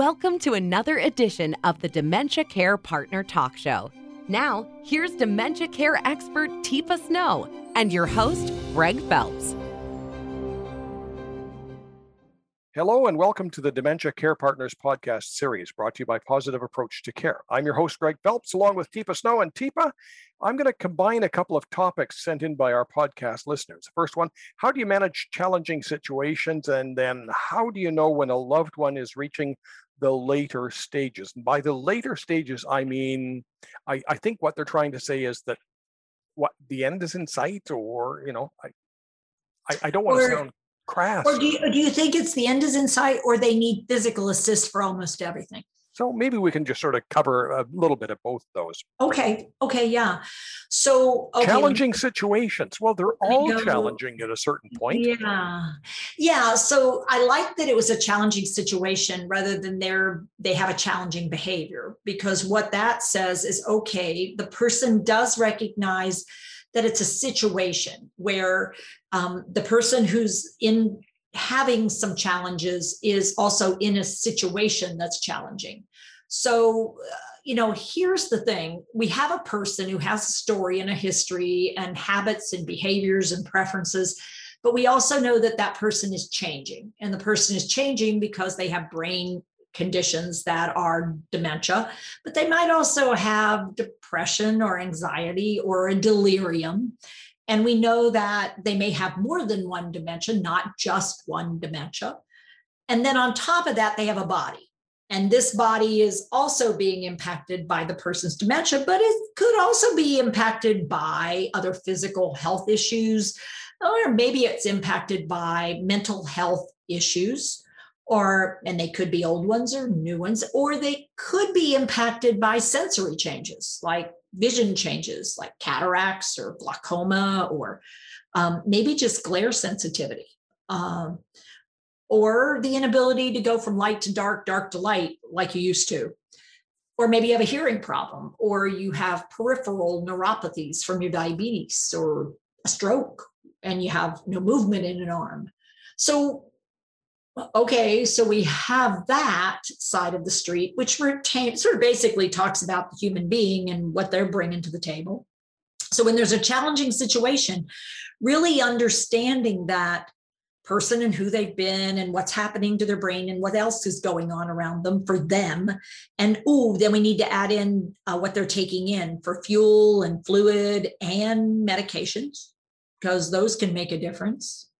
Welcome to another edition of the Dementia Care Partner Talk Show. Now, here's dementia care expert Teepa Snow and your host, Greg Phelps. Hello, and welcome to the Dementia Care Partners podcast series brought to you by Positive Approach to Care. I'm your host, Greg Phelps, along with Teepa Snow. And Teepa, I'm going to combine a couple of topics sent in by our podcast listeners. The first one How do you manage challenging situations? And then, how do you know when a loved one is reaching the later stages? And by the later stages, I mean, I, I think what they're trying to say is that what the end is in sight, or, you know, I, I, I don't want or, to sound crass. Or do you, do you think it's the end is in sight or they need physical assist for almost everything? So maybe we can just sort of cover a little bit of both those. Okay. Okay. Yeah. So okay. challenging situations. Well, they're all challenging at a certain point. Yeah. Yeah. So I like that it was a challenging situation rather than they're they have a challenging behavior because what that says is okay, the person does recognize that it's a situation where um, the person who's in having some challenges is also in a situation that's challenging. So, uh, you know, here's the thing we have a person who has a story and a history and habits and behaviors and preferences. But we also know that that person is changing, and the person is changing because they have brain conditions that are dementia, but they might also have depression or anxiety or a delirium. And we know that they may have more than one dementia, not just one dementia. And then on top of that, they have a body. And this body is also being impacted by the person's dementia, but it could also be impacted by other physical health issues, or maybe it's impacted by mental health issues or and they could be old ones or new ones or they could be impacted by sensory changes like vision changes like cataracts or glaucoma or um, maybe just glare sensitivity. Um, or the inability to go from light to dark dark to light like you used to or maybe you have a hearing problem or you have peripheral neuropathies from your diabetes or a stroke and you have no movement in an arm so okay, so we have that side of the street, which retain, sort of basically talks about the human being and what they're bringing to the table. So when there's a challenging situation, really understanding that person and who they've been and what's happening to their brain and what else is going on around them for them. And oh, then we need to add in uh, what they're taking in for fuel and fluid and medications because those can make a difference.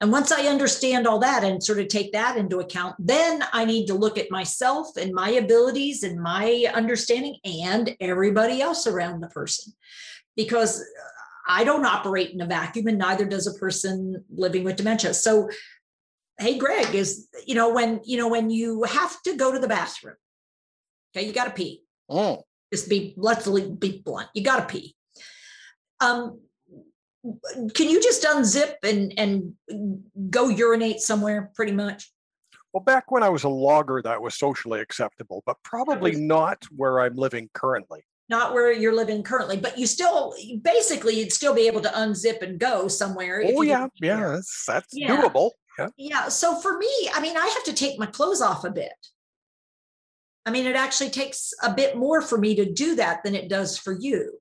And once I understand all that and sort of take that into account, then I need to look at myself and my abilities and my understanding and everybody else around the person. Because I don't operate in a vacuum and neither does a person living with dementia. So, hey, Greg, is, you know, when, you know, when you have to go to the bathroom, okay, you got to pee. Oh. Just be, let's be blunt, you got to pee. Um, can you just unzip and and go urinate somewhere pretty much well back when i was a logger that was socially acceptable but probably not where i'm living currently not where you're living currently but you still basically you'd still be able to unzip and go somewhere oh yeah. yeah that's, that's yeah. doable. Yeah. yeah. So for me i mean i have to take my clothes off a bit. I mean it actually takes a bit more for me to do that than it does for you.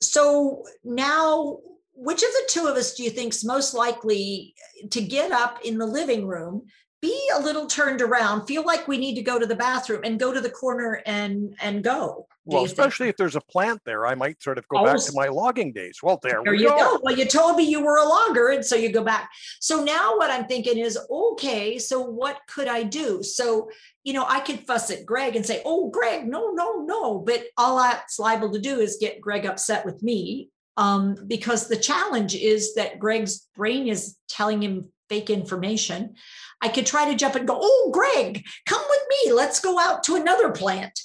So now which of the two of us do you think is most likely to get up in the living room be a little turned around feel like we need to go to the bathroom and go to the corner and and go. Well especially think? if there's a plant there i might sort of go back to my logging days. Well there, there we you go. go. Well you told me you were a logger and so you go back. So now what i'm thinking is okay so what could i do? So you know i could fuss at greg and say oh greg no no no but all that's liable to do is get greg upset with me um, because the challenge is that greg's brain is telling him fake information I could try to jump and go, oh, Greg, come with me. Let's go out to another plant.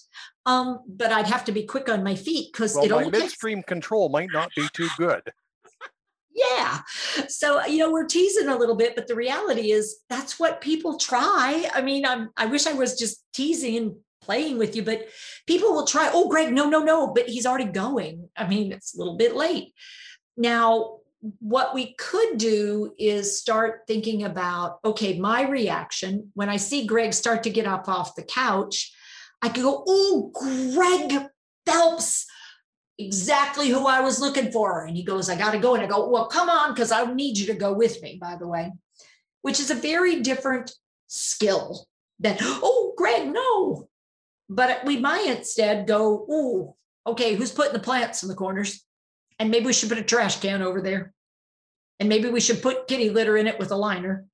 Um, but I'd have to be quick on my feet because well, it only midstream takes... control might not be too good. yeah. So, you know, we're teasing a little bit, but the reality is that's what people try. I mean, I'm, I wish I was just teasing and playing with you, but people will try, oh, Greg, no, no, no, but he's already going. I mean, it's a little bit late. Now, what we could do is start thinking about okay, my reaction when I see Greg start to get up off the couch, I could go, oh, Greg Phelps, exactly who I was looking for. And he goes, I got to go. And I go, well, come on, because I need you to go with me, by the way, which is a very different skill than, oh, Greg, no. But we might instead go, oh, okay, who's putting the plants in the corners? And maybe we should put a trash can over there. And maybe we should put kitty litter in it with a liner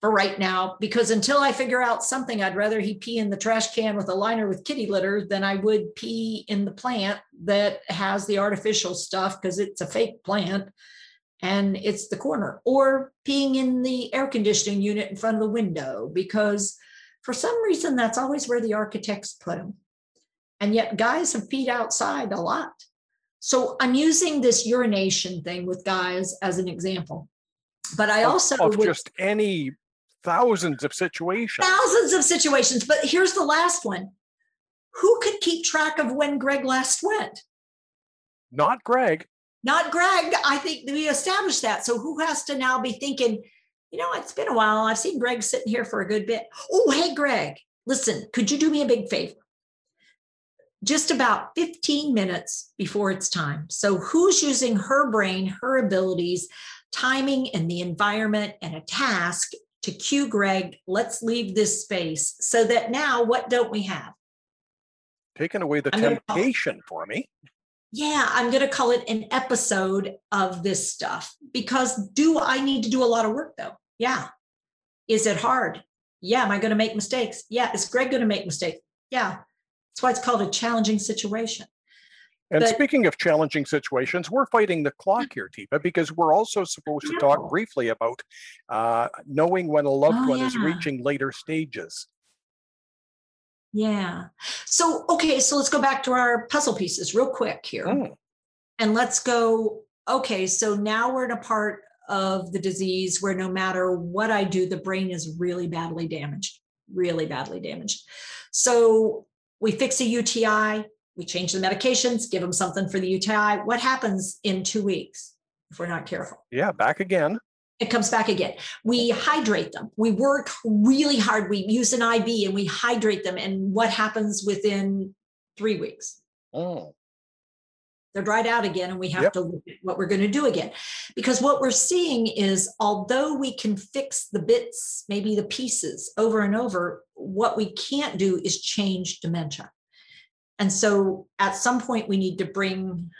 for right now, because until I figure out something, I'd rather he pee in the trash can with a liner with kitty litter than I would pee in the plant that has the artificial stuff because it's a fake plant and it's the corner, or peeing in the air conditioning unit in front of the window because for some reason that's always where the architects put them. And yet guys have peed outside a lot. So I'm using this urination thing with guys as an example. But I also of, of would, just any thousands of situations. Thousands of situations. But here's the last one. Who could keep track of when Greg last went? Not Greg. Not Greg. I think we established that. So who has to now be thinking, you know, it's been a while. I've seen Greg sitting here for a good bit. Oh, hey, Greg, listen, could you do me a big favor? Just about 15 minutes before it's time. So, who's using her brain, her abilities, timing, and the environment and a task to cue Greg, let's leave this space so that now what don't we have? Taking away the I'm temptation for me. Yeah, I'm going to call it an episode of this stuff because do I need to do a lot of work though? Yeah. Is it hard? Yeah. Am I going to make mistakes? Yeah. Is Greg going to make mistakes? Yeah. That's why it's called a challenging situation. And but, speaking of challenging situations, we're fighting the clock here, Teepa, because we're also supposed to talk briefly about uh, knowing when a loved oh, one yeah. is reaching later stages. Yeah. So, okay, so let's go back to our puzzle pieces real quick here. Mm. And let's go, okay, so now we're in a part of the disease where no matter what I do, the brain is really badly damaged, really badly damaged. So we fix a UTI, we change the medications, give them something for the UTI. What happens in two weeks if we're not careful? Yeah, back again. It comes back again. We hydrate them. We work really hard. We use an IV and we hydrate them. And what happens within three weeks? Oh they're dried out again and we have yep. to look at what we're going to do again. Because what we're seeing is although we can fix the bits maybe the pieces over and over what we can't do is change dementia. And so at some point we need to bring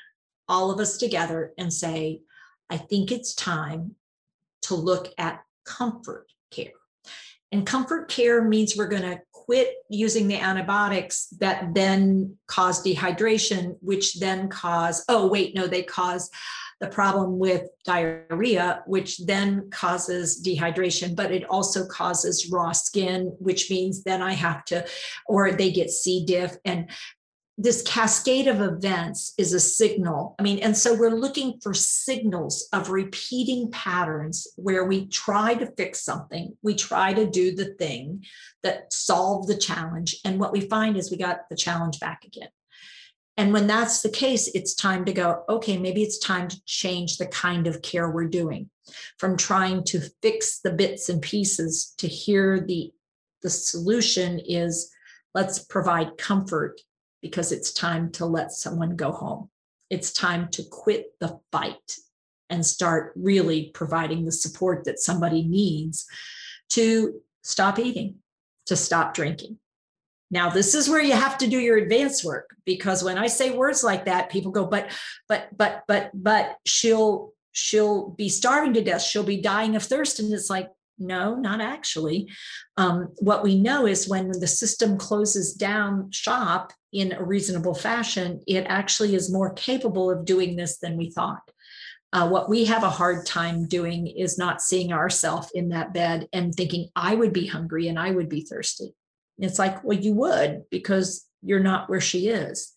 all of us together and say i think it's time to look at comfort care. And comfort care means we're going to quit using the antibiotics that then cause dehydration, which then cause, oh, wait, no, they cause the problem with diarrhea, which then causes dehydration, but it also causes raw skin, which means then I have to, or they get C. diff. And this cascade of events is a signal. I mean, and so we're looking for signals of repeating patterns where we try to fix something, we try to do the thing that solve the challenge. And what we find is we got the challenge back again. And when that's the case, it's time to go, okay, maybe it's time to change the kind of care we're doing from trying to fix the bits and pieces to hear the the solution is let's provide comfort because it's time to let someone go home. It's time to quit the fight and start really providing the support that somebody needs to stop eating, to stop drinking. Now, this is where you have to do your advanced work because when I say words like that, people go, but, but, but, but, but she'll, she'll be starving to death. She'll be dying of thirst. And it's like, no, not actually. Um, what we know is when the system closes down shop in a reasonable fashion, it actually is more capable of doing this than we thought. Uh, what we have a hard time doing is not seeing ourselves in that bed and thinking, I would be hungry and I would be thirsty. It's like, well, you would because you're not where she is.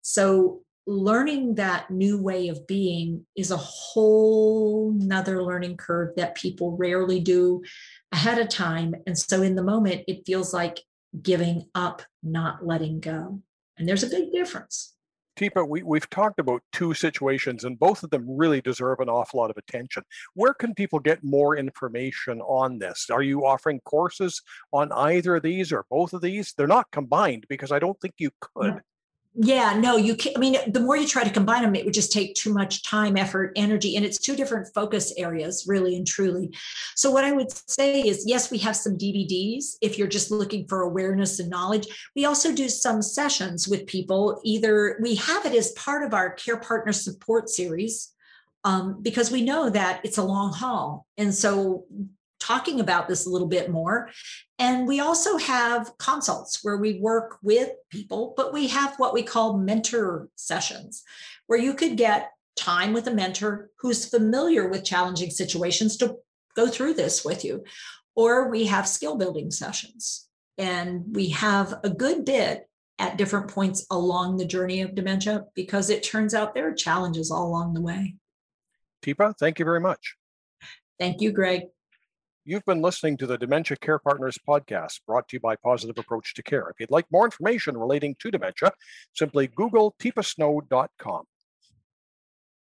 So learning that new way of being is a whole nother learning curve that people rarely do ahead of time. And so in the moment, it feels like giving up, not letting go. And there's a big difference. Teepa, we, we've talked about two situations, and both of them really deserve an awful lot of attention. Where can people get more information on this? Are you offering courses on either of these or both of these? They're not combined because I don't think you could. Yeah, no, you can not I mean, the more you try to combine them, it would just take too much time, effort, energy, and it's two different focus areas, really and truly. So, what I would say is yes, we have some DVDs if you're just looking for awareness and knowledge. We also do some sessions with people. Either we have it as part of our Care Partner Support Series. Um, because we know that it's a long haul. And so talking about this a little bit more. And we also have consults where we work with people, but we have what we call mentor sessions where you could get time with a mentor who's familiar with challenging situations to go through this with you. Or we have skill building sessions. And we have a good bit at different points along the journey of dementia because it turns out there are challenges all along the way. Teepa, thank you very much. Thank you, Greg. You've been listening to the Dementia Care Partners podcast brought to you by Positive Approach to Care. If you'd like more information relating to dementia, simply Google teepasnow.com.